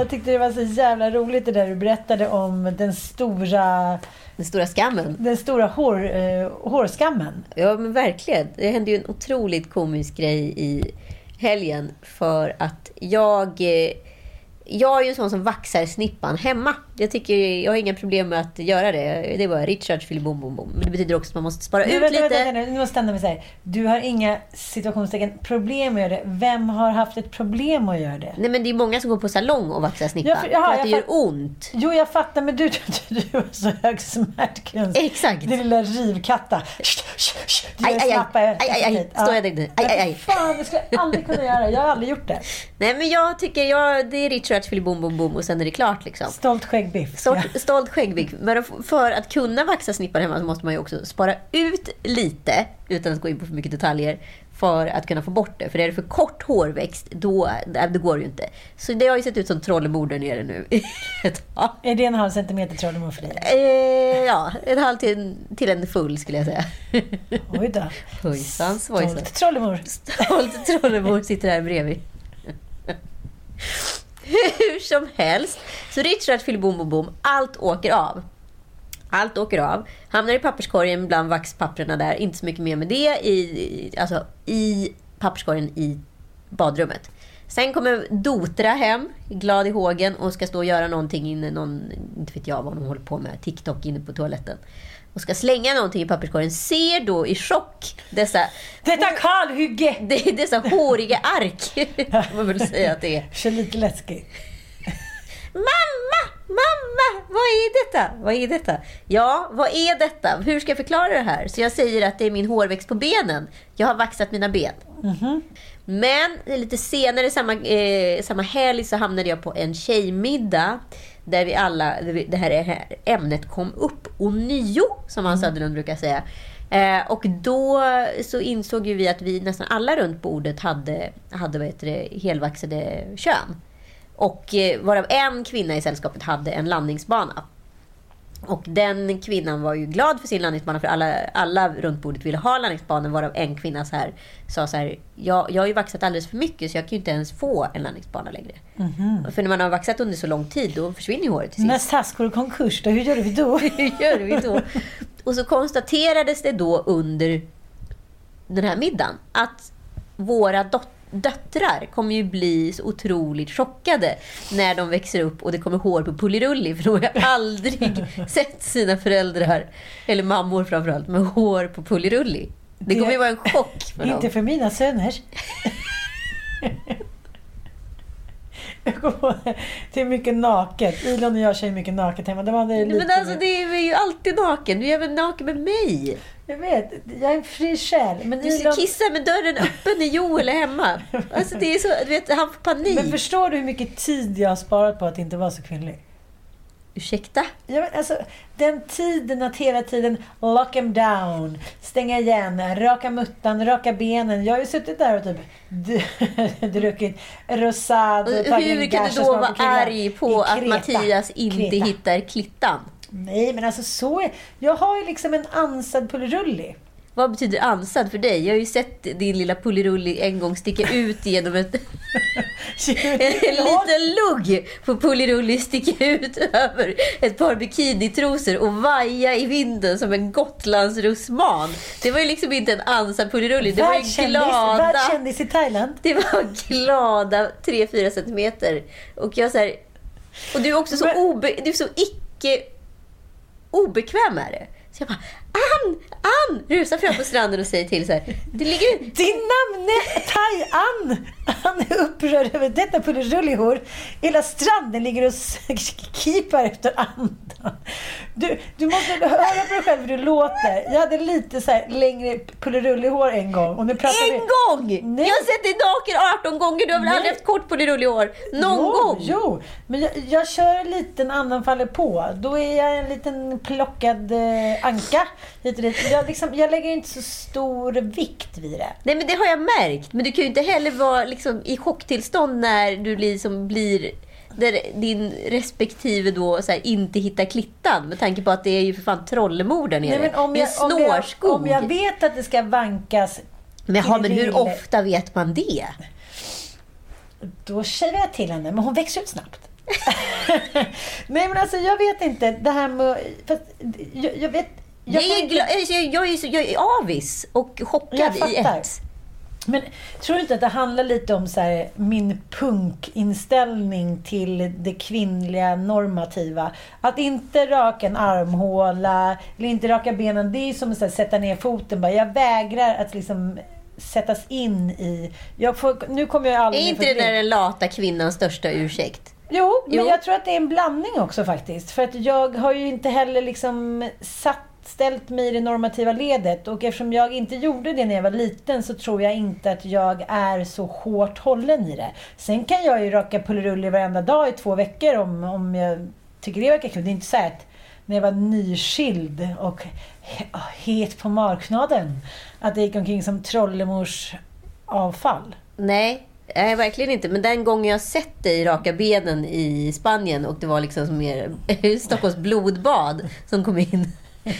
Jag tyckte det var så jävla roligt det där du berättade om den stora... Den stora skammen. Den stora hår, eh, hårskammen. Ja, men verkligen. Det hände ju en otroligt komisk grej i helgen. För att jag... Eh, jag är ju en sån som vaxar snippan hemma. Jag, tycker, jag har inga problem med att göra det. Det var Richards bom, bom, bom. Men det betyder också att man måste spara Nej, ut vänta, lite. Vänta, vänta, nu måste stanna med säga. Du har inga situationstecken problem med att göra det. Vem har haft ett problem med att göra det? Nej men det är många som går på salong och vaxar snippan. Ja, för- jaha, för att jag det gör ont. Jo, jag fattar, men du du, du har så hög smärtgräns. Exakt. Din lilla rivkatta. Du Aj, aj, aj. Aj, aj, aj. Står jag nu? Aj, aj, aj. Fan, det skulle jag aldrig kunna göra. Jag har aldrig gjort det. Nej men jag tycker, jag, det är Richards bom, bom, bom och sen är det klart liksom. Stolt skäggbiff. Stolt, Ja. stolt skäggvick. Men för att kunna vaxa snippan hemma så måste man ju också spara ut lite, utan att gå in på för mycket detaljer, för att kunna få bort det. För är det för kort hårväxt, då, det går det ju inte. Så det har ju sett ut som trollemor där nere nu. Är det en halv centimeter trollemor för dig? eh, ja, en halv till, till en full skulle jag säga. Oj då. Hojsan svojsan. Stolt trollemor. Stolt trollemor sitter här bredvid. Hur som helst. Så Richard fyller bom, bom, bom. Allt åker av. Allt åker av. Hamnar i papperskorgen bland vaxpapperna där. Inte så mycket mer med det. I, alltså, i papperskorgen i badrummet. Sen kommer Dotra hem, glad i hågen och ska stå och göra någonting inne, någon, inte vet jag vad hon håller på med, TikTok inne på toaletten. Och ska slänga någonting i papperskorgen. Ser då i chock dessa Detta kalhygge! det är dessa håriga ark, man väl säga att det är. Känns lite läskigt. Mamma! Mamma! Vad är detta? Vad är detta? Ja, vad är detta? Hur ska jag förklara det här? Så jag säger att det är min hårväxt på benen. Jag har vaxat mina ben. Men lite senare samma, eh, samma helg så hamnade jag på en tjejmiddag där vi alla, det här är- ämnet kom upp ånyo, som Hans Söderlund brukar säga. Eh, och då så insåg ju vi att vi nästan alla runt bordet hade, hade vad heter det, helvaxade kön. Och eh, varav en kvinna i sällskapet hade en landningsbana. Och den kvinnan var ju glad för sin landningsbana för alla, alla runt bordet ville ha landningsbanan varav en kvinna så här, sa så här jag, jag har ju vaxat alldeles för mycket så jag kan ju inte ens få en landningsbana längre. För när man har vaxat under så lång tid då försvinner ju håret till När sist. SAS går i konkurs, då, hur gör vi då? Hur gör vi då? Och så konstaterades det då under den här middagen att våra dot- döttrar kommer ju bli så otroligt chockade när de växer upp och det kommer hår på Pullirulli för de har ju aldrig sett sina föräldrar, eller mammor framförallt, med hår på Pullirulli. Det kommer ju vara en chock för dem. Inte för mina söner. Det är mycket naket. Ilon och jag kör mycket naket hemma. De hade lite Men alltså det är ju alltid naken. Du är väl naken med mig? Jag vet, jag är en fri själ. Men Du Ilon... kissar med dörren öppen när Joel är hemma. Alltså det är så, du vet, han får panik. Men förstår du hur mycket tid jag har sparat på att inte vara så kvinnlig? Ursäkta? Ja, men alltså, den tiden att hela tiden lock em down, stänga igen, raka muttan, raka benen. Jag har ju suttit där och typ druckit rosad och tagit Hur kan du och då vara arg på att Kreta. Mattias inte Kreta. hittar klittan? Nej, men alltså så är Jag har ju liksom en ansad pullerulli. Vad betyder ansad för dig? Jag har ju sett din lilla pullirulli en gång sticka ut genom ett, en liten lugg på pullirulli sticka ut över ett par bikinitrosor och vaja i vinden som en gotlandsrussman. Det var ju liksom inte en ansad pullirulli, det var ju glada... världskändis i Thailand. Det var glada 3-4 centimeter. Och jag så här, Och du är också så, obe, du är så icke obekväm med det. Så jag bara, Ann! Ann! Rusar fram på stranden och säger till så här. Det ligger. Din namne Thai-Ann! Han är upprörd över detta pullerullihår. Hela stranden ligger och kipar efter andan. Du, du måste höra på dig själv hur du låter. Jag hade lite så här längre pullerullihår en gång. Och nu pratar En vi... gång! Nej. Jag har sett dig naken 18 gånger. Du har väl Nej. aldrig haft kort på din rullig hår? Någon jo, gång? Jo, men jag, jag kör en liten annan faller på. Då är jag en liten plockad eh, anka. Hit och dit. Jag, liksom, jag lägger inte så stor vikt vid det. Nej men det har jag märkt. Men du kan ju inte heller vara liksom, i chocktillstånd när du liksom blir där din respektive då så här, inte hittar klittan med tanke på att det är ju för fan trollemord där nere. Nej, men om, det är jag, en om, jag, snårskog. om jag vet att det ska vankas, men, ja, men hur ofta vet man det? då shavar jag till henne. Men hon växer ut snabbt. Nej men alltså jag vet inte. Det här med... Jag, jag vet... Jag, kan är, inte- jag, jag, är, jag är avis och chockad Jag i ett. Men tror du inte att det handlar lite om så här, min punkinställning till det kvinnliga normativa? Att inte raka en armhåla eller inte raka benen, det är som att här, sätta ner foten. Bara. Jag vägrar att liksom sättas in i... Jag får, nu kommer jag Är aldrig inte få det där den lata kvinnans största ursäkt? Jo, men Jo. jag tror att det är en blandning också faktiskt. För att jag har ju inte heller liksom satt, ställt mig i det normativa ledet. Och eftersom jag inte gjorde det när jag var liten så tror jag inte att jag är så hårt hållen i det. Sen kan jag ju raka pulleruller varenda dag i två veckor om, om jag tycker det verkar kul. Det är inte så att när jag var nyskild och ah, het på marknaden att jag gick omkring som trollemors avfall. Nej, nej, verkligen inte. Men den gången jag sett dig raka benen i Spanien och det var liksom som mer Stockholms blodbad som kom in.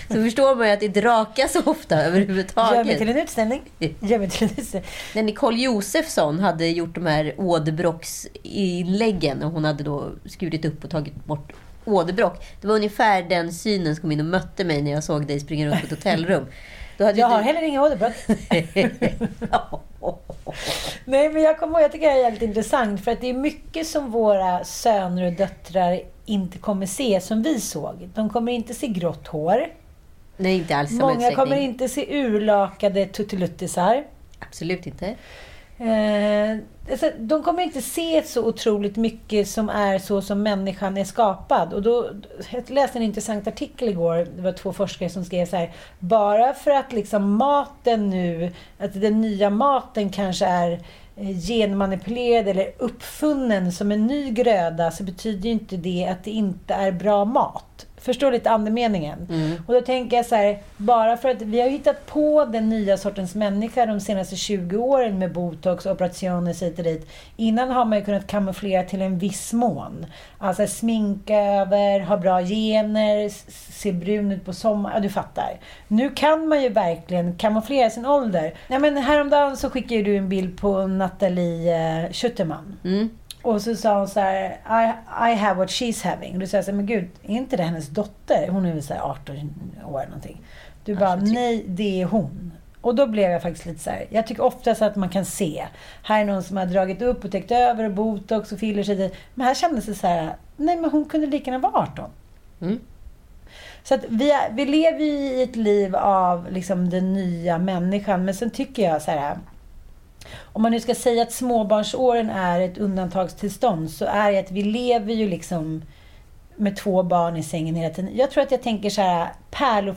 Så förstår man ju att det inte rakas så ofta Gör mig till överhuvudtaget. en utställning. Gör mig till en utställning. När Nicole Josefsson hade gjort de här åderbråcksinläggen och hon hade då skurit upp och tagit bort åderbråck. Det var ungefär den synen som kom in och mötte mig när jag såg dig springa runt på ett hotellrum. Jag har du- heller inga åderbråck. Nej, men jag kommer ihåg, jag tycker det är jävligt intressant. För att det är mycket som våra söner och döttrar inte kommer se som vi såg. De kommer inte se grått hår. Nej, inte alls Många kommer inte se urlakade tuttiluttisar. Absolut inte. Eh, alltså, de kommer inte se så otroligt mycket som är så som människan är skapad. Och då, jag läste en intressant artikel igår. Det var två forskare som skrev så här. Bara för att liksom maten nu, att den nya maten kanske är Eh, genmanipulerad eller uppfunnen som en ny gröda så betyder ju inte det att det inte är bra mat. Förstår lite andemeningen? Och då tänker jag så här, bara för att vi har hittat på den nya sortens människa de senaste 20 åren med botox, operationer hit och dit. Innan har man ju kunnat kamouflera till en viss mån. Alltså sminka över, ha bra gener, se brun ut på sommaren. Ja, du fattar. Nu kan man ju verkligen kamouflera sin ålder. Ja, men häromdagen så skickade du en bild på Nathalie eh, Schuterman. Mm. Och så sa hon så här, I, I have what she's having. Och då sa jag så här, men gud, är inte det hennes dotter? Hon är väl så här 18 år eller någonting. Du bara, nej, det är hon. Och då blev jag faktiskt lite så här, jag tycker oftast att man kan se. Här är någon som har dragit upp och täckt över och botox och fillers och det. Men här kändes det så här, nej men hon kunde lika gärna vara 18. Mm. Så att vi, vi lever ju i ett liv av liksom den nya människan. Men sen tycker jag så här. Om man nu ska säga att småbarnsåren är ett undantagstillstånd så är det att vi lever ju liksom med två barn i sängen hela tiden. Jag tror att jag tänker så här, pärlor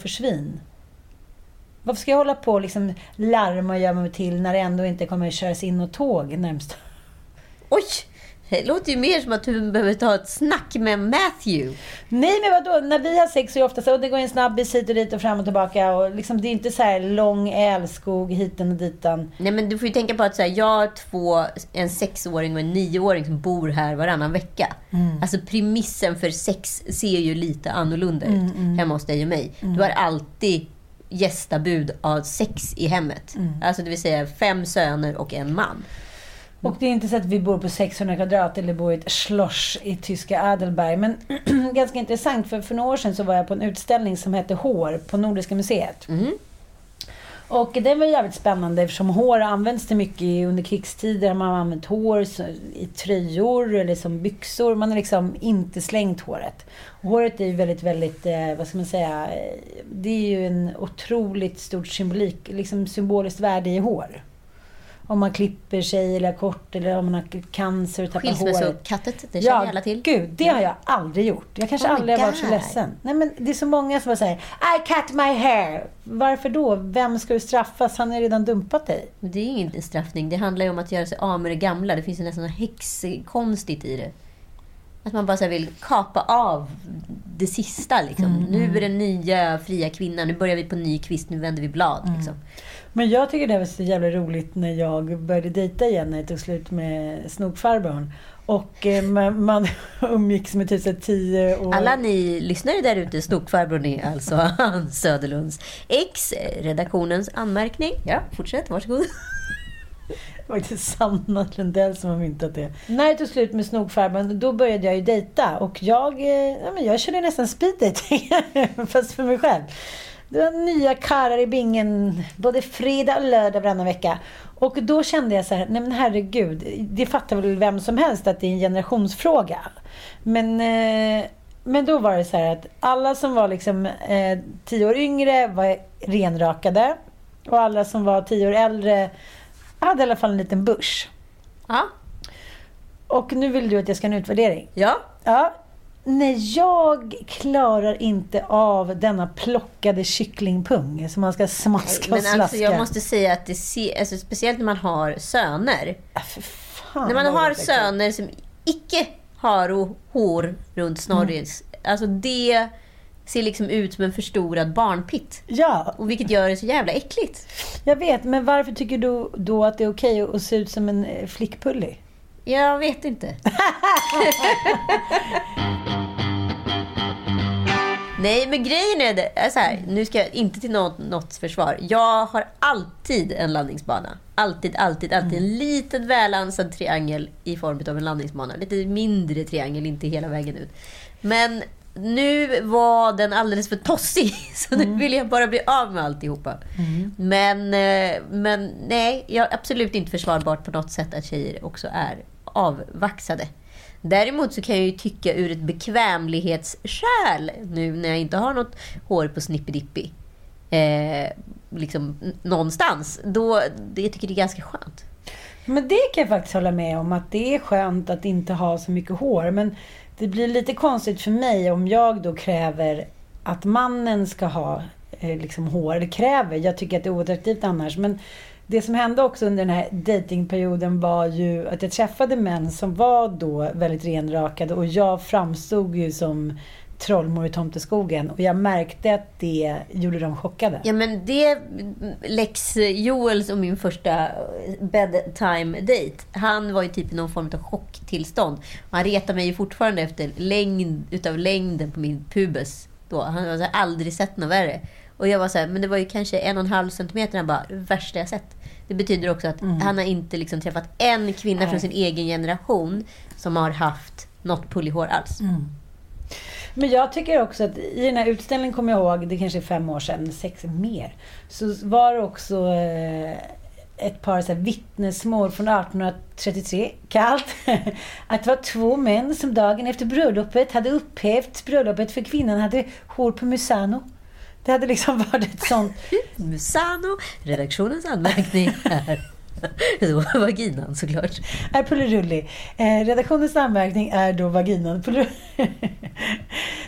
Varför ska jag hålla på och liksom larma och göra mig till när det ändå inte kommer att köras in något tåg närmst? Oj! Det låter ju mer som att du behöver ta ett snack med Matthew. Nej, men vadå? När vi har sex så är det ofta så att det går en snabbis hit och dit och fram och tillbaka. Och liksom, det är inte så här lång älskog hiten och ditan. Nej, men du får ju tänka på att så här, jag har två, en sexåring och en nioåring som bor här varannan vecka. Alltså premissen för sex ser ju lite annorlunda ut hemma hos dig och mig. Du har alltid gästabud av sex i hemmet. Alltså det vill säga fem söner och en man. Och det är inte så att vi bor på 600 kvadrat eller bor i ett schloss i tyska Adelberg. Men ganska intressant, för för några år sedan så var jag på en utställning som hette Hår på Nordiska museet. Och den var jävligt spännande eftersom hår används till mycket under krigstider. Man har använt hår i tröjor eller som byxor. Man har liksom inte slängt håret. Och håret är ju väldigt, väldigt, eh, vad ska man säga, eh, det är ju en otroligt stort symbolik, liksom symboliskt värde i hår. Om man klipper sig eller har kort eller om man har cancer och tappar håret. Skilsmässokattet, det känner alla till. gud, det har jag aldrig gjort. Jag kanske Oh aldrig har varit så ledsen. Nej, men det är så många som säger I cut my hair. Varför då? Vem ska du straffas? Han har redan dumpat dig. Det är ingen straffning. Det handlar ju om att göra sig av med det gamla. Det finns ju nästan något häxkonstigt i det. Att man bara så vill kapa av det sista. Liksom. Nu är den nya fria kvinnan. Nu börjar vi på ny kvist. Nu vänder vi blad. Liksom. Men jag tycker det var så jävla roligt när jag började dejta igen när jag tog slut med snokfarbrorn. Och eh, man, man umgicks med typ så tio år. Alla ni lyssnare där ute, Snokfarbrorn är alltså Hans Söderlunds ex. Redaktionens anmärkning. Ja, fortsätt. Varsågod. faktiskt Sanna Lundell som har myntat det. När jag tog slut med snokfarbrorn, då började jag ju dejta. Och jag, eh, ja, men jag körde nästan speeddating, fast för mig själv. Det var nya karlar i bingen, både fredag och lördag varannan vecka. Och då kände jag så här, nej men herregud, det fattar väl vem som helst att det är en generationsfråga. Men, eh, men då var det så här att alla som var liksom eh, tio år yngre var renrakade. Och alla som var tio år äldre hade i alla fall en liten bush. Ja. Och nu vill du att jag ska ha en utvärdering. Ja. Ja. Nej, jag klarar inte av denna plockade kycklingpung som man ska smaska och Men slaska. alltså jag måste säga att det ser, alltså, speciellt när man har söner. Ja, fan, När man har söner som icke har hår runt snorris. Alltså det ser liksom ut som en förstorad barnpitt. Ja, Och vilket gör det så jävla äckligt. jag vet. Men varför tycker du då att det är okej att se ut som en eh, flickpulli? Jag vet inte. Nej, men grejen är det, är så här, nu ska jag inte till något, något försvar. Jag har alltid en landningsbana. Alltid, alltid, alltid. En liten välansad triangel i form av en landningsbana. Lite mindre triangel, inte hela vägen ut. Men nu var den alldeles för tossig, så nu vill jag bara bli av med alltihopa. Men, eh, men nej, jag är absolut inte försvarbart på något sätt att tjejer också är avvaxade. Däremot så kan jag ju tycka ur ett bekvämlighetsskäl nu när jag inte har något hår på snippidippi eh, liksom någonstans. Då, det, jag tycker det är ganska skönt. Men det kan jag faktiskt hålla med om, att det är skönt att inte ha så mycket hår. Men det blir lite konstigt för mig om jag då kräver att mannen ska ha eh, liksom hår. Eller kräver, jag tycker att det är oattraktivt annars. Men det som hände också under den här datingperioden var ju att jag träffade män som var då väldigt renrakade och jag framstod ju som trollmor i tomteskogen. Och jag märkte att det gjorde dem chockade. Ja men det, Lex Joels och min första bedtime date han var ju typ i någon form av chocktillstånd. Och han retar mig ju fortfarande efter längd utav längden på min pubis. Då. Han har aldrig sett något värre. Och jag var så här, men det var ju kanske en och en halv centimeter. Han bara, värsta jag sett. Det betyder också att han har inte liksom träffat en kvinna Nej. från sin egen generation som har haft något pullighår alls. Men jag tycker också att i den här utställningen, kommer jag ihåg, det kanske är fem år sedan, sex mer, så var det också eh, ett par så här, vittnesmål från 1833, kallt. Att det var två män som dagen efter bröllopet hade upphävt bröllopet för kvinnan hade hår på Musano. Det hade liksom varit ett sånt... Musano, redaktionens anmärkning är så vaginan såklart. Är pullerulli. Eh, redaktionens anmärkning är då vaginan.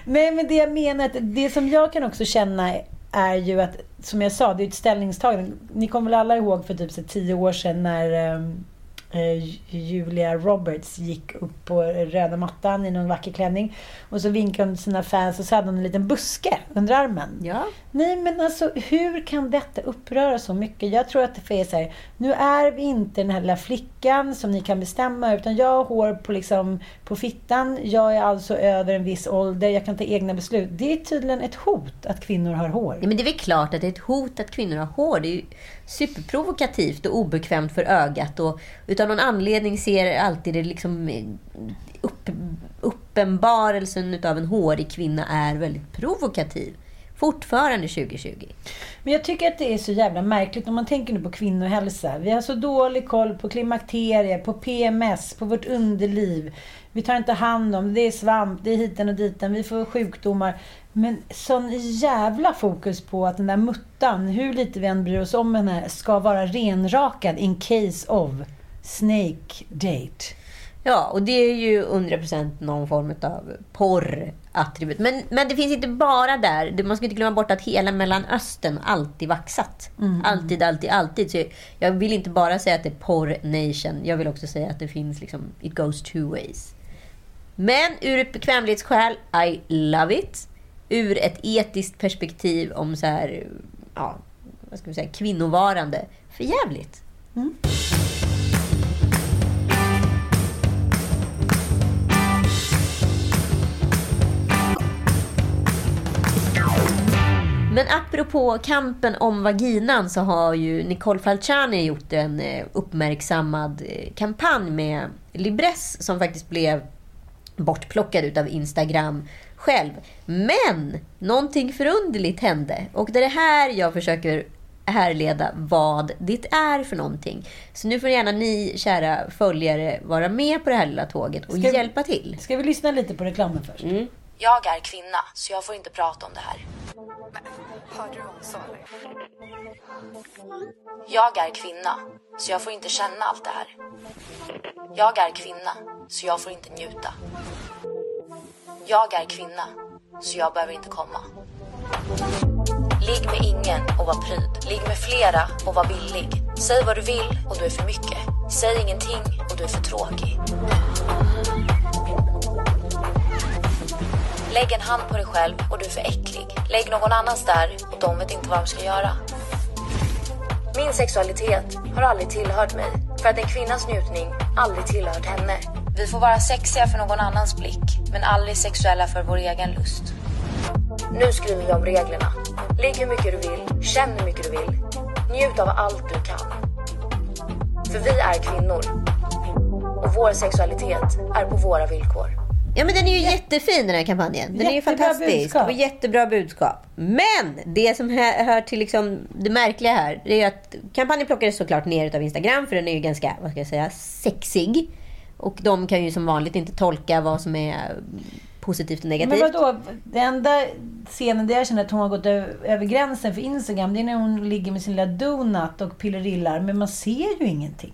Nej, men det jag menar, att det som jag kan också känna är ju att, som jag sa, det är ett ställningstagande. Ni kommer väl alla ihåg för typ så tio år sedan när eh, Julia Roberts gick upp på röda mattan i någon vacker klänning. Och så vinkade hon till sina fans och så hade hon en liten buske under armen. Ja. Nej men alltså hur kan detta uppröra så mycket? Jag tror att det är så här, nu är vi inte den här lilla flickan som ni kan bestämma utan jag har hår på, liksom, på fittan, jag är alltså över en viss ålder, jag kan ta egna beslut. Det är tydligen ett hot att kvinnor har hår. Ja, men det är väl klart att det är ett hot att kvinnor har hår. Det är ju superprovokativt och obekvämt för ögat. Och utan någon anledning ser alltid det liksom eh, upp, uppenbarelsen av en hårig kvinna är väldigt provokativ. Fortfarande 2020. Men jag tycker att det är så jävla märkligt om man tänker nu på kvinnohälsa. Vi har så dålig koll på klimakterier, på PMS, på vårt underliv. Vi tar inte hand om det, är svamp, det är hiten och diten, vi får sjukdomar. Men sån jävla fokus på att den där muttan, hur lite vi än bryr oss om henne, ska vara renrakad in case of snake date. Ja, och det är ju 100% någon form av porrattribut. Men, men det finns inte bara där. Man ska inte glömma bort att hela Mellanöstern alltid vaxat. Mm. Alltid, alltid, alltid. Så jag vill inte bara säga att det är porr nation. Jag vill också säga att det finns liksom, it goes two ways. Men ur ett bekvämlighetsskäl, I love it. Ur ett etiskt perspektiv om så här, ja, vad ska vi säga, kvinnovarande, för jävligt. Mm. Men apropå kampen om vaginan så har ju Nicole Falciani gjort en eh, uppmärksammad eh, kampanj med Libresse som faktiskt blev bortplockad utav Instagram själv. Men någonting förunderligt hände och det är det här jag försöker härleda vad det är för någonting. Så nu får gärna ni, kära följare, vara med på det här lilla tåget och ska hjälpa till. Ska vi lyssna lite på reklamen först? Mm. Jag är kvinna, så jag får inte prata om det här. Hörde du vad hon sa Jag är kvinna, så jag får inte känna allt det här. Jag är kvinna, så jag får inte njuta. Jag är kvinna, så jag behöver inte komma. Ligg med ingen och var pryd. Ligg med flera och var billig. Säg vad du vill och du är för mycket. Säg ingenting och du är för tråkig. Lägg en hand på dig själv och du är för äcklig. Lägg någon annans där och de vet inte vad de ska göra. Min sexualitet har aldrig tillhört mig för att en kvinnas njutning aldrig tillhört henne. Vi får vara sexiga för någon annans blick men aldrig sexuella för vår egen lust. Nu skriver vi om reglerna. Ligg hur mycket du vill, känn hur mycket du vill. Njut av allt du kan. För vi är kvinnor. Och vår sexualitet är på våra villkor. Ja, men den är ju jättefin den här kampanjen. Den jättebra är ju fantastisk. Budskap. Och jättebra budskap. Men det som hör till liksom det märkliga här, det är att kampanjen plockades såklart ner av Instagram, för den är ju ganska, vad ska jag säga, sexig. Och de kan ju som vanligt inte tolka vad som är positivt och negativt. Men vadå? Den enda scenen där jag känner att hon har gått över gränsen för Instagram, det är när hon ligger med sin lilla donut och pillerillar, men man ser ju ingenting.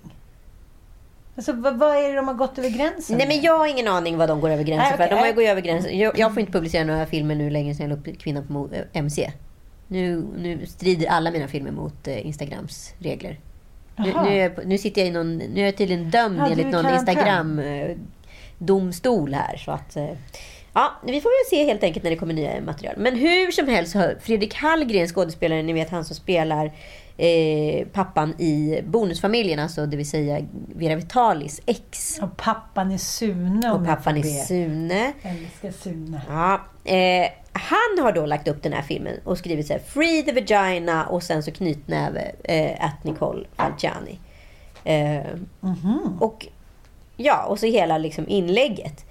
Alltså, vad, vad, är det de har gått över gränsen Nej, men Jag har ingen aning vad de går över gränsen Nej, okay. för. De har gått över gränsen. Jag, jag, får inte publicera några filmer nu längre sedan jag la upp Kvinnan på MC. Nu, nu strider alla mina filmer mot eh, Instagrams regler. Nu, nu, är, nu, sitter jag i någon, nu är jag tydligen dömd ja, enligt någon Instagram-domstol här. Så att, eh, ja, vi får väl se helt enkelt när det kommer nya material. Men hur som helst, Fredrik Hallgren, skådespelaren, ni vet han som spelar eh, pappan i Bonusfamiljen, alltså det vill säga Vera Vitalis ex. Och pappan är Sune. Och pappan är Sune. älskar Sune. Ja, eh, han har då lagt upp den här filmen och skrivit så här, Free the Vagina och sen så knytnäve eh, at Nicole Falciani. Eh, mm -hmm. Och ja, och så hela liksom inlägget.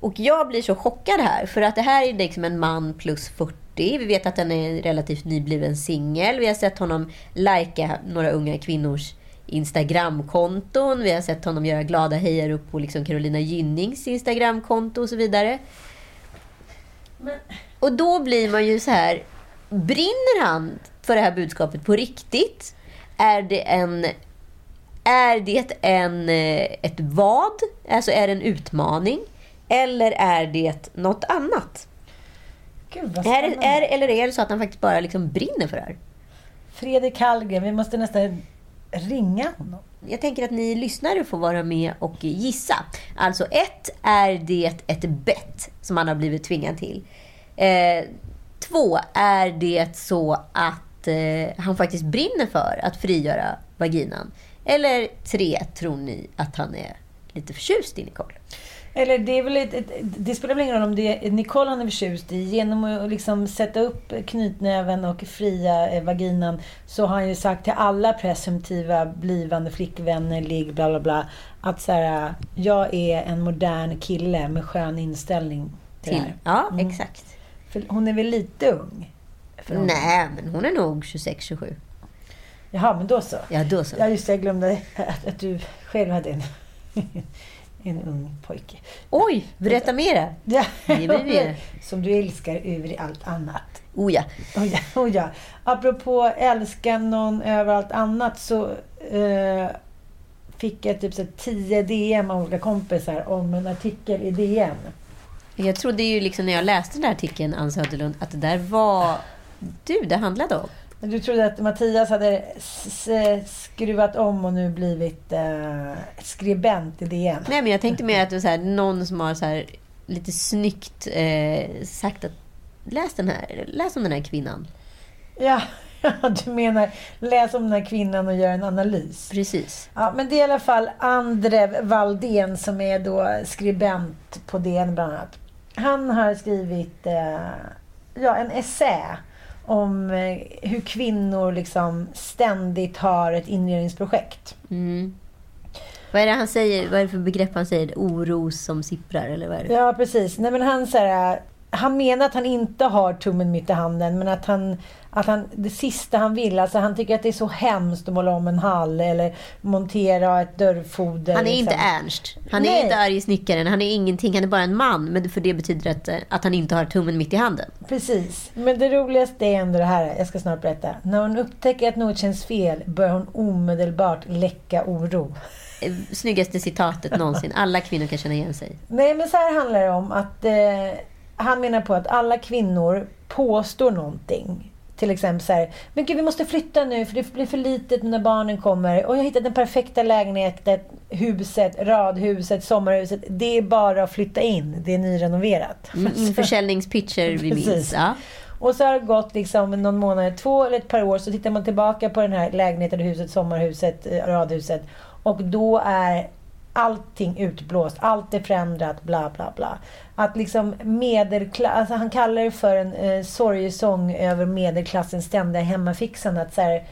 Och jag blir så chockad här, för att det här är liksom en man plus 40 Vi vet att han är relativt nybliven singel. Vi har sett honom lajka några unga kvinnors Instagramkonton. Vi har sett honom göra glada hejar upp på liksom Carolina Gynnings Instagramkonto och så vidare. Men... Och då blir man ju så här, brinner han för det här budskapet på riktigt? Är det en är det en, eh, ett vad? Alltså är det en utmaning? Eller är det något annat? Gud, är, är, eller är det så att han faktiskt bara liksom brinner för det här? Fredrik Hallgren, vi måste nästan ringa honom. Jag tänker att ni lyssnare får vara med och gissa. Alltså ett, är det ett bett som han har blivit tvingad till? Eh, två, är det så att eh, han faktiskt brinner för att frigöra vaginan? Eller tre, tror ni att han är lite förtjust i Nicole? Eller det är väl ett, ett, det spelar väl ingen roll om det är Nicole han är förtjust i. Genom att liksom sätta upp knytnäven och fria eh, vaginan så har han ju sagt till alla presumtiva blivande flickvänner, ligg, bla bla bla. Att så här, jag är en modern kille med skön inställning till, Till. det här. Ja, Mm. exakt. För hon är väl lite ung? Nej, men hon är nog 26-27. Jaha, men då så. Ja, då så. Ja, just det. Jag glömde att, att du själv hade en, en ung pojke. Oj, berätta mera. Ja. Som du älskar över allt annat. Oh ja. Oh ja, oh ja. Apropå älska någon över allt annat så eh, fick jag typ så här 10 DM av olika kompisar om en artikel i DN. Jag trodde ju liksom när jag läste den där artikeln, Ann Söderlund, att det där var du det handlade om. Du trodde att Mattias hade skruvat om och nu blivit eh, skribent i DN. Nej, men jag tänkte mer att det var här, någon som har så här, lite snyggt eh, sagt att läs, den här, läs om den här kvinnan. Ja, du menar läs om den här kvinnan och gör en analys. Precis. Ja, men det är i alla fall Andrev Valdén som är då skribent på DN bland annat. Han har skrivit eh, ja, en essä om eh, hur kvinnor liksom ständigt har ett inredningsprojekt. Mm. Vad är det han säger? Vad är det för begrepp han säger? Oro som sipprar, eller vad är det? Ja, precis. Nej, men han, så här, han menar att han inte har tummen mitt i handen, men att han, att han, det sista han vill, alltså han tycker att det är så hemskt att måla om en hall eller montera ett dörrfoder. Han är liksom. inte Ernst. Han är Nej. inte arg snickaren. Han är ingenting. Han är bara en man. Men för det betyder att, eh, att han inte har tummen mitt i handen. Precis. Men det roligaste är ändå det här, jag ska snart berätta. När hon upptäcker att något känns fel börjar hon omedelbart läcka oro. Eh, Snyggaste citatet någonsin. Alla kvinnor kan känna igen sig. Nej, men så här handlar det om att eh, han menar på att alla kvinnor påstår någonting. Till exempel så här, men gud vi måste flytta nu för det blir för litet när barnen kommer. Och jag har hittat den perfekta lägenheten, huset, radhuset, sommarhuset. Det är bara att flytta in. Det är nyrenoverat. Mm, Försäljningspitcher vi minns. Ja. Och så har det gått liksom någon månad, två eller ett par år, så tittar man tillbaka på den här lägenheten, huset, sommarhuset, eh, radhuset. Och då är allting utblåst, allt är förändrat, bla bla bla. Att liksom medelklass, alltså han kallar det för en eh, sorgesång över medelklassens ständiga hemmafixande. Att så här,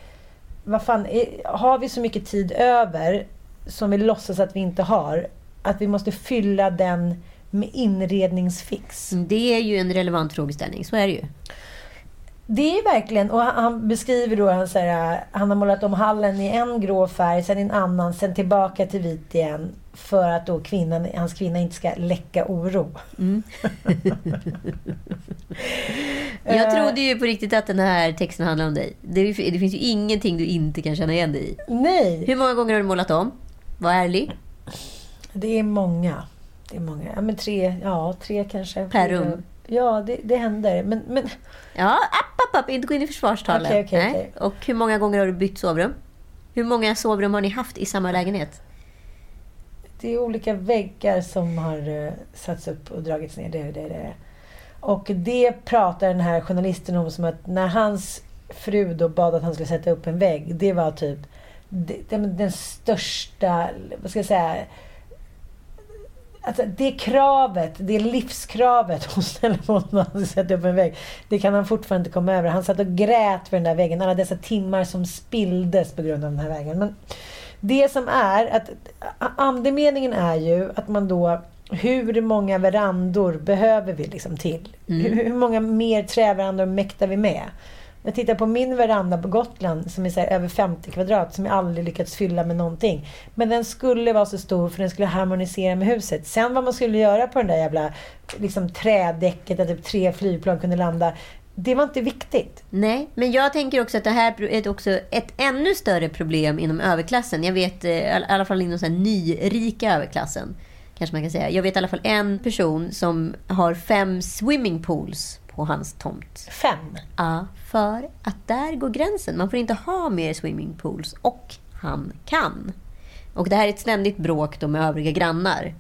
vad fan, är, har vi så mycket tid över som vi låtsas att vi inte har, att vi måste fylla den med inredningsfix. Mm, det är ju en relevant frågeställning. Så är det ju. Det är verkligen, och han- beskriver då, han, så här, han har målat om hallen i en grå färg, sen i en annan, sen tillbaka till vit igen. För att då kvinnan, hans kvinna inte ska läcka oro. Jag Eh. trodde ju på riktigt att den här texten handlade om dig. Det, det finns ju ingenting du inte kan känna igen dig i. Nej! Hur många gånger har du målat om? Var ärlig. Det är många. Det är många. Ja, men tre, ja, tre kanske. Per rum? Ja, det, det händer. Men, men Ja, app. Inte gå in i försvarstalen. Okej, okej, Nej. okej. Och hur många gånger har du bytt sovrum? Hur många sovrum har ni haft i samma lägenhet? det är olika väggar som har uh, satts upp och dragits ner. Det, det, det. Och det pratar den här journalisten om som att när hans fru då bad att han skulle sätta upp en vägg, det var typ den största, vad ska jag säga, Alltså det kravet, det livskravet hon ställer honom att han sätta upp en vägg. Det kan han fortfarande inte komma över. Han satt och grät för den där väggen. Alla dessa timmar som spilldes på grund av den här väggen. Men det som är att andemeningen är ju att man då hur många verandor behöver vi liksom till? Hur, hur många mer träverandor mäktar vi med? Jag tittar på min veranda på Gotland som är så här över 50 kvadrat som jag aldrig lyckats fylla med någonting. Men den skulle vara så stor för den skulle harmonisera med huset. Sen vad man skulle göra på den där jävla liksom, trädäcket där typ tre flygplan kunde landa. Det var inte viktigt. Nej, men jag tänker också att det här är ett, också ett ännu större problem inom överklassen. Jag vet eh, i alla fall inom den nyrika överklassen. Kanske man kan säga. Jag vet i alla fall en person som har fem swimmingpools på hans tomt. Fem. Ja, för att där går gränsen. Man får inte ha mer swimmingpools. Och han kan. Och det här är ett ständigt bråk då med övriga grannar.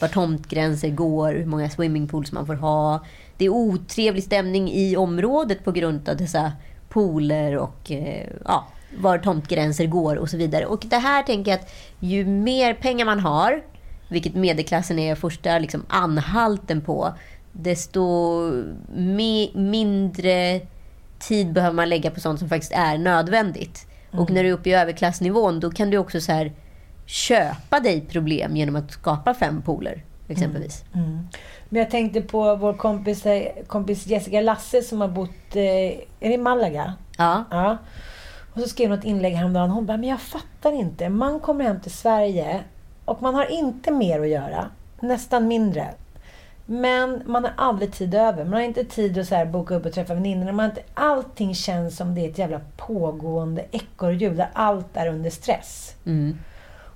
Var tomtgränser går, hur många swimmingpools man får ha. Det är otrevlig stämning i området på grund av dessa pooler och eh, ja, var tomtgränser går och så vidare. Och det här tänker jag att ju mer pengar man har, vilket medelklassen är första liksom anhalten på, desto mi- mindre tid behöver man lägga på sånt som faktiskt är nödvändigt. Och när du är uppe i överklassnivån, då kan du också så här köpa dig problem genom att skapa fem pooler, exempelvis. Men jag tänkte på vår kompis, eh, kompis Jessica Lasse som har bott... Eh, är det i Malaga? Ja. Ja. Och så skrev hon ett inlägg häromdagen. Hon bara, men jag fattar inte. Man kommer hem till Sverige och man har inte mer att göra. Nästan mindre. Men man har aldrig tid över. Man har inte tid att så boka upp och träffa väninnor. Man inte, allting känns som det är ett jävla pågående ekorrhjul där allt är under stress. Mm.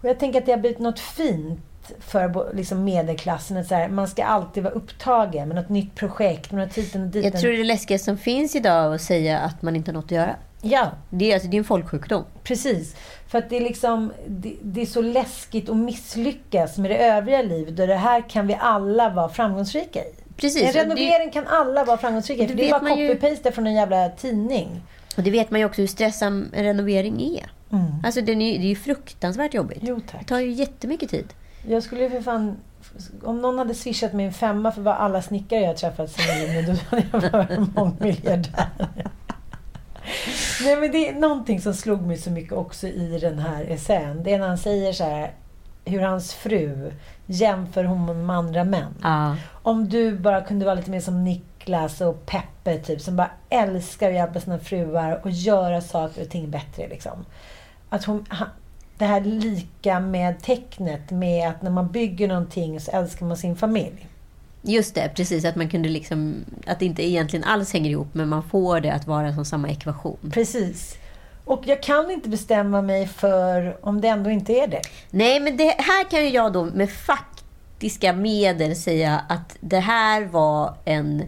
Och jag tänker att det har blivit något fint för liksom medelklassen. Att så här, man ska alltid vara upptagen med något nytt projekt, med något hiten och diten. Jag tror det läskigaste som finns idag är att säga att man inte har något att göra. Ja, Det är, alltså, det är en folksjukdom. Precis. För att det är liksom, det, det är så läskigt att misslyckas med det övriga livet och det här kan vi alla vara framgångsrika i. Precis. En och det- renovering kan alla vara framgångsrika i. Det är bara copy-paste från en jävla tidning. Och det vet man ju också hur stressam en renovering är. Mm. Alltså är, det är ju fruktansvärt jobbigt. Jo Det tar ju jättemycket tid. Jag skulle ju för fan... Om någon hade swishat mig en femma för vad alla snickare jag träffat sen juni, då hade jag varit mångmiljardär. Nej men det är någonting som slog mig så mycket också i den här essän. Det är när han säger så här, hur hans fru jämför honom med andra män. Ja. Om du bara kunde vara lite mer som Niklas och Peppe, typ, som bara älskar att hjälpa sina fruar och göra saker och ting bättre. Liksom. Att hon, han, det här lika med tecknet med att när man bygger någonting så älskar man sin familj. Just det, precis. Att man kunde liksom... Att det inte egentligen alls hänger ihop, men man får det att vara som samma ekvation. Precis. Och jag kan inte bestämma mig för om det ändå inte är det. Nej, men det här kan ju jag då med faktiska medel säga att det här var en...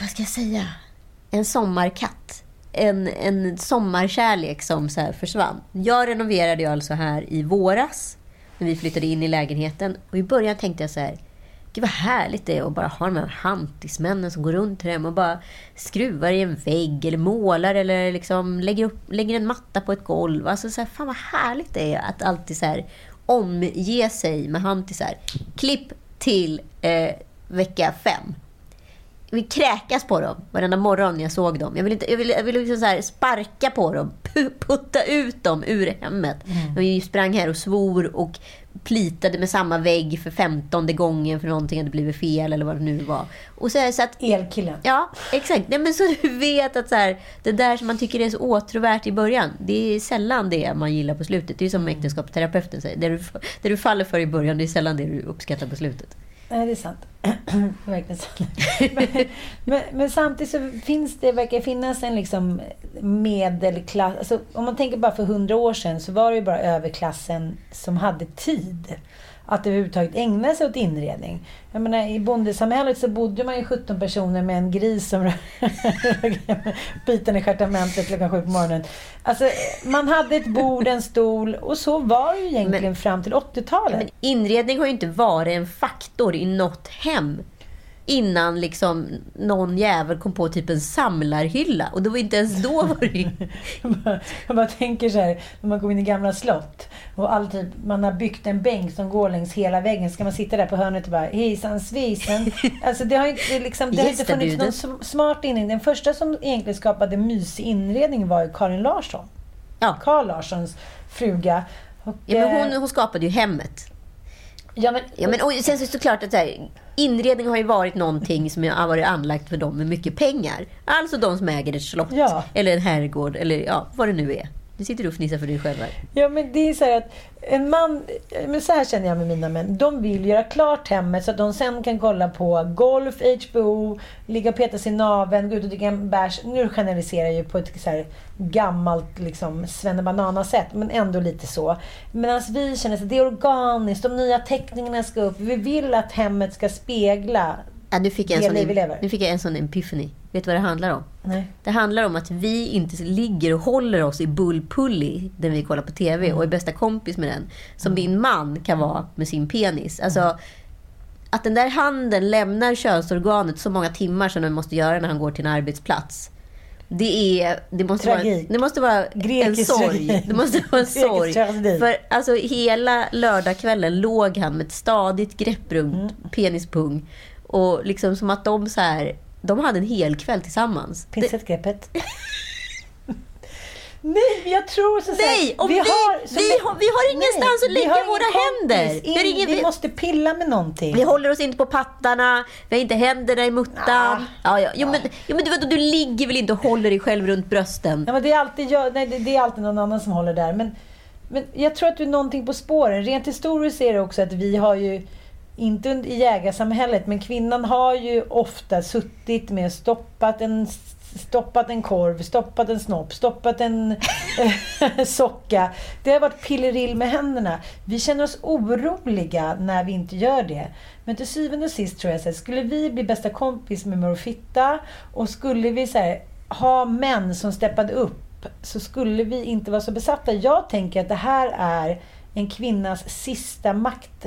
Vad ska jag säga? En sommarkatt. En, en sommarkärlek som så här försvann. Jag renoverade ju alltså här i våras när vi flyttade in i lägenheten. Och i början tänkte jag så här... Gud vad härligt det är att bara ha de här hantismännen som går runt hem och bara skruvar i en vägg eller målar eller liksom lägger, upp, lägger en matta på ett golv. Alltså så här, fan vad härligt det är att alltid så här omge sig med hantisar. Klipp till eh, vecka fem. Vill kräkas på dem varenda morgon när jag såg dem. Jag vill, inte, jag vill, jag vill liksom så sparka på dem, pu- putta ut dem ur hemmet. Mm. Vi sprang här och svor och plitade med samma vägg för femtonde gången för någonting hade blivit fel eller vad det nu var. Och så, här, så att Elkillen. Ja, exakt. Nej, men så du vet att så här, det där som man tycker är så åtråvärt i början, det är sällan det man gillar på slutet. Det är som äktenskapsterapeuten säger. Det du, det du faller för i början, det är sällan det du uppskattar på slutet. Nej, det är sant. Verkligen sant. Men, men, men samtidigt så finns det, verkar finnas en liksom medelklass. Alltså, om man tänker bara för hundra år sedan så var det ju bara överklassen som hade tid att överhuvudtaget ägna sig åt inredning. Jag menar, I bondesamhället så bodde man ju 17 personer med en gris som biten i stjärtamentet klockan sju på morgonen. Alltså, man hade ett bord, en stol och så var det ju egentligen fram till 80-talet. Men inredning har ju inte varit en faktor i något hem innan liksom någon jävel kom på typ en samlarhylla. Och det var inte ens då var det Jag bara- Jag bara tänker så här, när man går in i gamla slott och all typ, man har byggt en bänk som går längs hela väggen. Ska man sitta där på hörnet och bara hejsan svejsan. Alltså det har inte, liksom, det har inte funnits någon smart inredning. Den första som egentligen skapade mysig inredning var ju Karin Larsson. Ja. Karl Larssons fruga. Och, Ja, men eh, hon, hon skapade ju hemmet. Ja, men, Ja, men, och sen så är det såklart att så här, inredning har ju varit någonting som har varit anlagt för dem med mycket pengar. Alltså de som äger ett slott Ja. eller en herrgård eller ja, vad det nu är. Nu sitter du och fnissar för dig själv här. Ja, men det är så här att en man, men så här känner jag med mina män. De vill göra klart hemmet så att de sen kan kolla på golf, HBO, ligga och peta sig i naveln, gå ut och dricka en bärs. Nu generaliserar jag ju på ett så här gammalt liksom svennebanana-sätt, men ändå lite så. Medan vi känner att det är organiskt, de nya teckningarna ska upp. Vi vill att hemmet ska spegla Ja, nu, fick jag en sån, nu fick jag en sån epiphany. Vet du vad det handlar om? Nej. Det handlar om att vi inte ligger och håller oss i bullpulli när vi kollar på TV Mm. och är bästa kompis med den. Som din man kan vara med sin penis. Alltså, att den där handen lämnar könsorganet så många timmar som den måste göra när han går till en arbetsplats. Det, är, det, måste vara, det måste vara en Grekisk sorg. tragik. Det måste vara en sorg. För alltså, hela lördagskvällen låg han med ett stadigt grepp runt Mm. penispung. Och liksom som att de så här, de hade en hel kväll tillsammans. Pincettgreppet. Nej, jag tror så Nej, och vi- har, så vi har- vi har ingenstans att vi lägga våra händer. Vi In, ingen- vi måste pilla med någonting. Vi håller oss inte på pattarna, vi har inte händerna i muttan. Ja, ja. Jo, men, jo, men du, vet, du ligger väl inte och håller dig själv runt brösten? Ja, men det, är alltid jag, nej, det, det är alltid någon annan som håller där. Men, men jag tror att du är någonting på spåren. Rent historiskt är det också att vi har ju, inte i jägarsamhället, men kvinnan har ju ofta suttit med och stoppat en, stoppat en korv, stoppat en snopp, stoppat en eh, socka. Det har varit pillerill med händerna. Vi känner oss oroliga när vi inte gör det. Men till syvende och sist tror jag att skulle vi bli bästa kompis med Morfitta och skulle vi så här, ha män som steppade upp så skulle vi inte vara så besatta. Jag tänker att det här är en kvinnas sista makt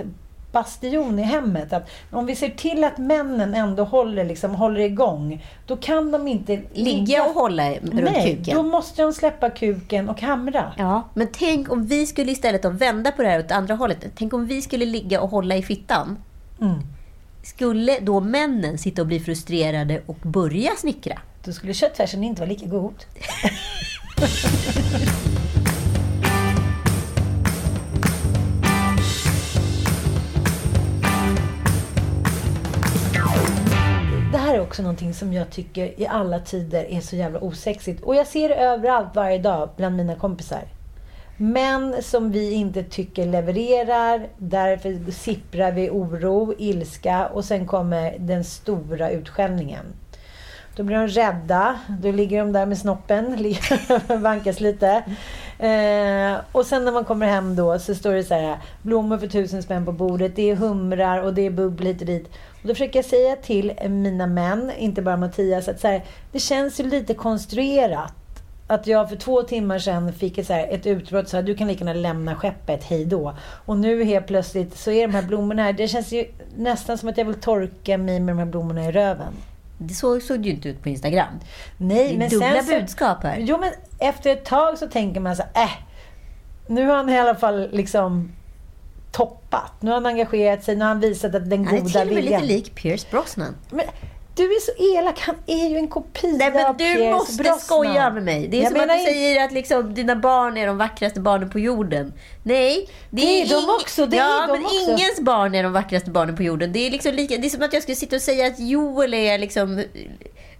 maktbastion i hemmet. Att om vi ser till att männen ändå håller, liksom, håller igång, då kan de inte Ligga och hålla runt Nej, kuken. då måste de släppa kuken och hamra. Ja, men tänk om vi skulle istället vända på det här åt andra hållet. Tänk om vi skulle ligga och hålla i fittan. Mm. Skulle då männen sitta och bli frustrerade och börja snickra? Då skulle köttfärsen inte vara lika god. här är också någonting som jag tycker i alla tider är så jävla osexigt. Och jag ser det överallt varje dag bland mina kompisar. Män som vi inte tycker levererar, därför sipprar vi oro, ilska och sen kommer den stora utskällningen. Då blir de rädda. Då ligger de där med snoppen, vankas lite. Eh, och sen när man kommer hem då så står det så här blommor för tusen spänn på bordet. Det är humrar och det är bubbel hit och dit. Och då försöker jag säga till mina män, inte bara Mattias, att så här, det känns ju lite konstruerat. Att jag för två timmar sedan fick ett, så här, ett utbrott så här, du kan lika gärna lämna skeppet, hej då. Och nu helt plötsligt så är de här blommorna här. Det känns ju nästan som att jag vill torka mig med de här blommorna i röven. Det så såg det ju inte ut på Instagram. Nej, Det är men dubbla sen budskap här. Jo, men efter ett tag så tänker man så här, äh, nu har han i alla fall liksom toppat. Nu har han engagerat sig, nu har han visat att den Han är goda till och med viljan. lite lik Pierce Brosnan. Men du är så elak, han är ju en kopia Nej, men av du Pierce måste Brosnan. skoja med mig. Det är Jag som att du säger att liksom, dina barn är de vackraste barnen på jorden. Nej, det, Det är de ing- också, det är ja, de men också. ingens barn är de vackraste barnen på jorden. Det är, liksom lika, det är som att jag skulle sitta och säga att Joel är liksom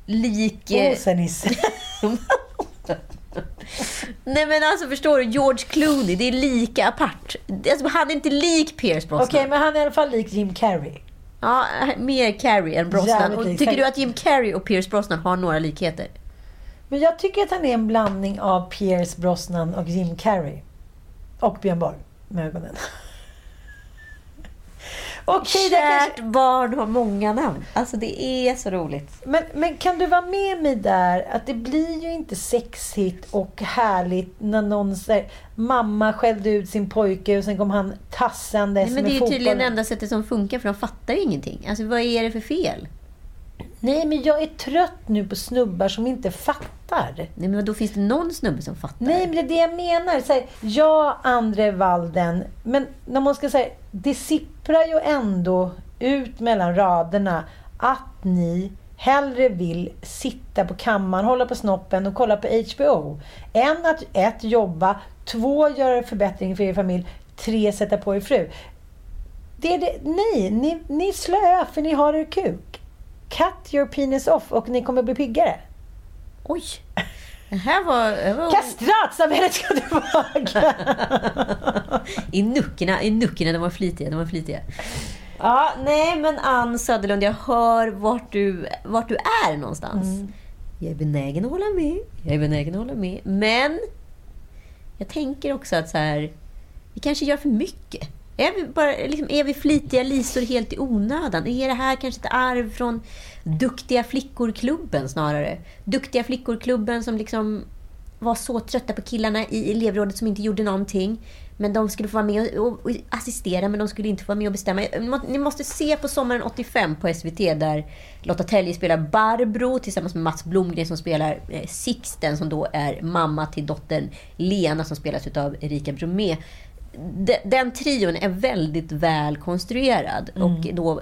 lik... Osenis. Nej men alltså förstår du, George Clooney, det är lika apart. Alltså, han är inte lik Pierce Brosnan. Okej, men han är i alla fall lik Jim Carrey. Ja, mer Carrey än Brosnan. Jävligt Och lik. tycker du att Jim Carrey och Pierce Brosnan har några likheter? Men jag tycker att han är en blandning av Pierce Brosnan och Jim Carrey. Och Björn Borg med ögonen. Kanske... Kärt barn har många namn. Alltså det är så roligt. Men, men kan du vara med mig där att det blir ju inte sexigt och härligt när någon säger mamma skällde ut sin pojke och sen kom han tassandes Nej, men med det är ju tydligen det enda sättet som funkar för de fattar ju ingenting. Alltså vad är det för fel? Nej, men jag är trött nu på snubbar som inte fattar. Nej men då finns det någon snubbe som fattar? Nej, men det är det jag menar. Så här, ja, Andre Walden. Men när man ska säga, det sipprar ju ändå ut mellan raderna att ni hellre vill sitta på kammaren, hålla på snoppen och kolla på HBO. Än att ett, jobba, två, göra förbättring för er familj, tre, sätta på er fru. Det är det, nej, ni, ni är slöa för ni har er kuk. Cut your penis off och ni kommer bli piggare. Oj! Det här var... Det var Kastratsamhället ska tillbaka! I nuckorna, i nuckorna, de var flitiga, de var flitiga. Ja, nej men Ann Söderlund, jag hör vart du, vart du är någonstans. Jag är benägen att hålla med. Jag är benägen att hålla med. Men jag tänker också att så här, vi kanske gör för mycket. Är vi, bara, liksom, är vi flitiga lisor helt i onödan? Är det här kanske ett arv från Duktiga flickor-klubben snarare? Duktiga flickor-klubben som liksom var så trötta på killarna i elevrådet som inte gjorde någonting. Men de skulle få vara med och, och assistera, men de skulle inte få vara med och bestämma. Ni måste se på sommaren 85 på SVT där Lotta Telje spelar Barbro tillsammans med Mats Blomgren som spelar eh, Sixten som då är mamma till dottern Lena som spelas av Erika Bromé. Den, den trion är väldigt väl konstruerad. Mm. Och då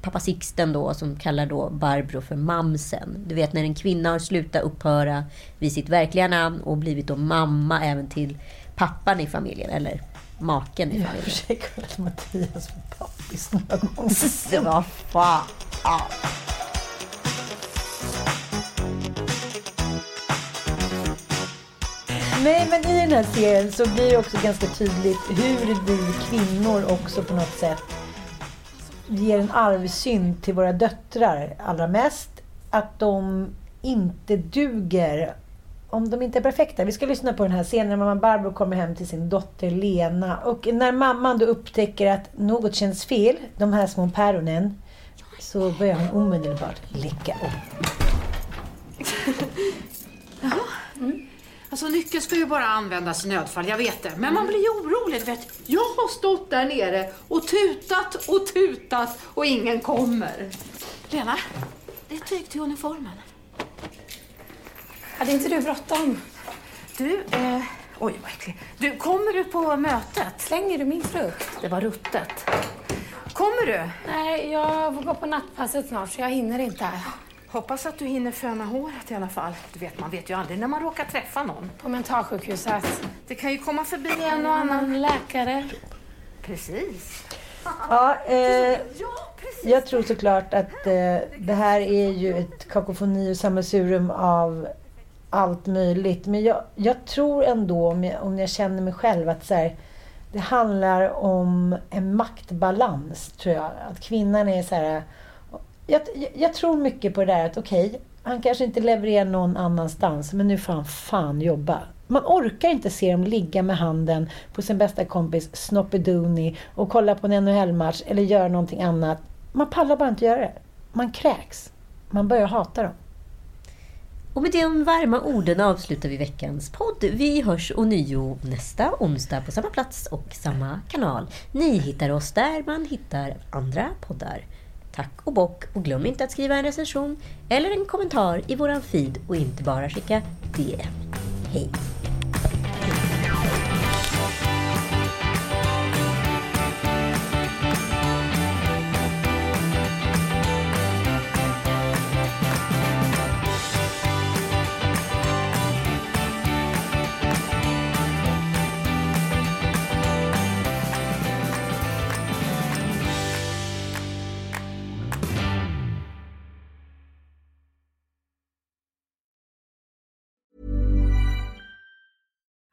pappa Sixten då, som kallar då Barbro för mamsen. Du vet när en kvinna har slutat upphöra vid sitt verkliga namn och blivit då mamma även till pappan i familjen, eller maken i familjen. Jag försöker väl Mattias för pappis några gånger. Det var fan. Nej, men i den här serien så blir det också ganska tydligt hur vi kvinnor också på något sätt ger en arvsynd till våra döttrar allra mest. Att de inte duger om de inte är perfekta. Vi ska lyssna på den här scenen när mamma Barbro kommer hem till sin dotter Lena. Och när mamman då upptäcker att något känns fel, de här små päronen, så börjar hon omedelbart läcka upp. Jaha. Mm. Alltså nyckeln ska ju bara användas i nödfall, jag vet det. Men man blir ju orolig, vet. Jag har stått där nere och tutat och tutat och ingen kommer. Lena, det är tyg till uniformen. Hade inte du bråttom? Du, eh, oj vad äcklig. Du, kommer du på mötet? Slänger du min frukt? Det var ruttet. Kommer du? Nej, jag får gå på nattpasset snart så jag hinner inte. Hoppas att du hinner föna håret i alla fall. Du vet, man vet ju aldrig när man råkar träffa någon. På mentalsjukhuset. Det kan ju komma förbi en och annan läkare. Precis. Ja, eh, jag tror såklart att eh, det här är ju ett kakofoni och sammelsurium av allt möjligt. Men jag, jag tror ändå, om jag, om jag känner mig själv, att så här, det handlar om en maktbalans, tror jag. Att kvinnan är så här... Jag, jag tror mycket på det där att okej, okay, han kanske inte levererar någon annanstans, men nu får han fan jobba. Man orkar inte se dem ligga med handen på sin bästa kompis Snoppeduni och kolla på en NHL-match eller göra någonting annat. Man pallar bara inte göra det. Man kräks. Man börjar hata dem. Och med de varma orden avslutar vi veckans podd. Vi hörs ånyo nästa onsdag på samma plats och samma kanal. Ni hittar oss där man hittar andra poddar. Tack och bock och glöm inte att skriva en recension eller en kommentar i våran feed och inte bara skicka DM. Hej!